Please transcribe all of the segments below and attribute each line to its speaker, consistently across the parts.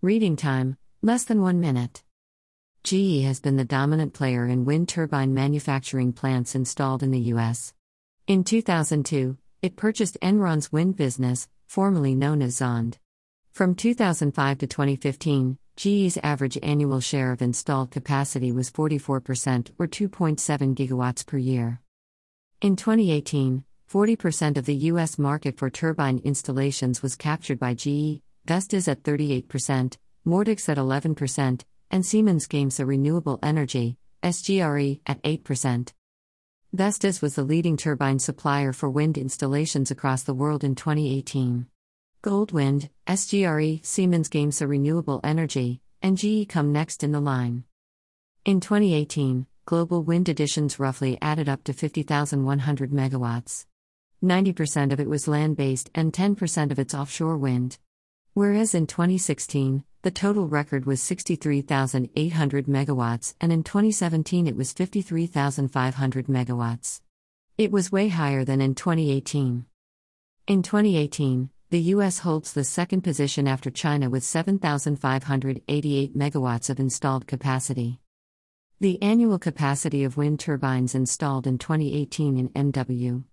Speaker 1: Reading time less than one minute. GE has been the dominant player in wind turbine manufacturing plants installed in the U.S. In 2002, it purchased Enron's wind business, formerly known as Zond. From 2005 to 2015, GE's average annual share of installed capacity was 44% or 2.7 gigawatts per year. In 2018, 40% of the U.S. market for turbine installations was captured by GE, Vestas at 38%, Nordex at 11%, and Siemens Gamesa Renewable Energy, SGRE, at 8%. Vestas was the leading turbine supplier for wind installations across the world in 2018. Goldwind, SGRE, Siemens Gamesa Renewable Energy, and GE come next in the line. In 2018, global wind additions roughly added up to 50,100 megawatts. 90% of it was land based and 10% of its offshore wind. Whereas in 2016, the total record was 63,800 megawatts, and in 2017 it was 53,500 megawatts. It was way higher than in 2018. In 2018, the U.S. holds the second position after China with 7,588 megawatts of installed capacity. The annual capacity of wind turbines installed in 2018 in MW.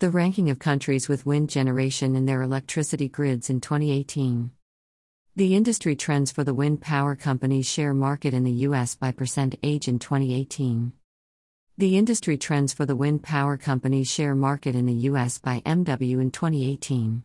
Speaker 1: The ranking of countries with wind generation in their electricity grids in 2018. The industry trends for the wind power companies share market in the U.S. by percent age in 2018. The industry trends for the wind power companies share market in the U.S. by MW in 2018.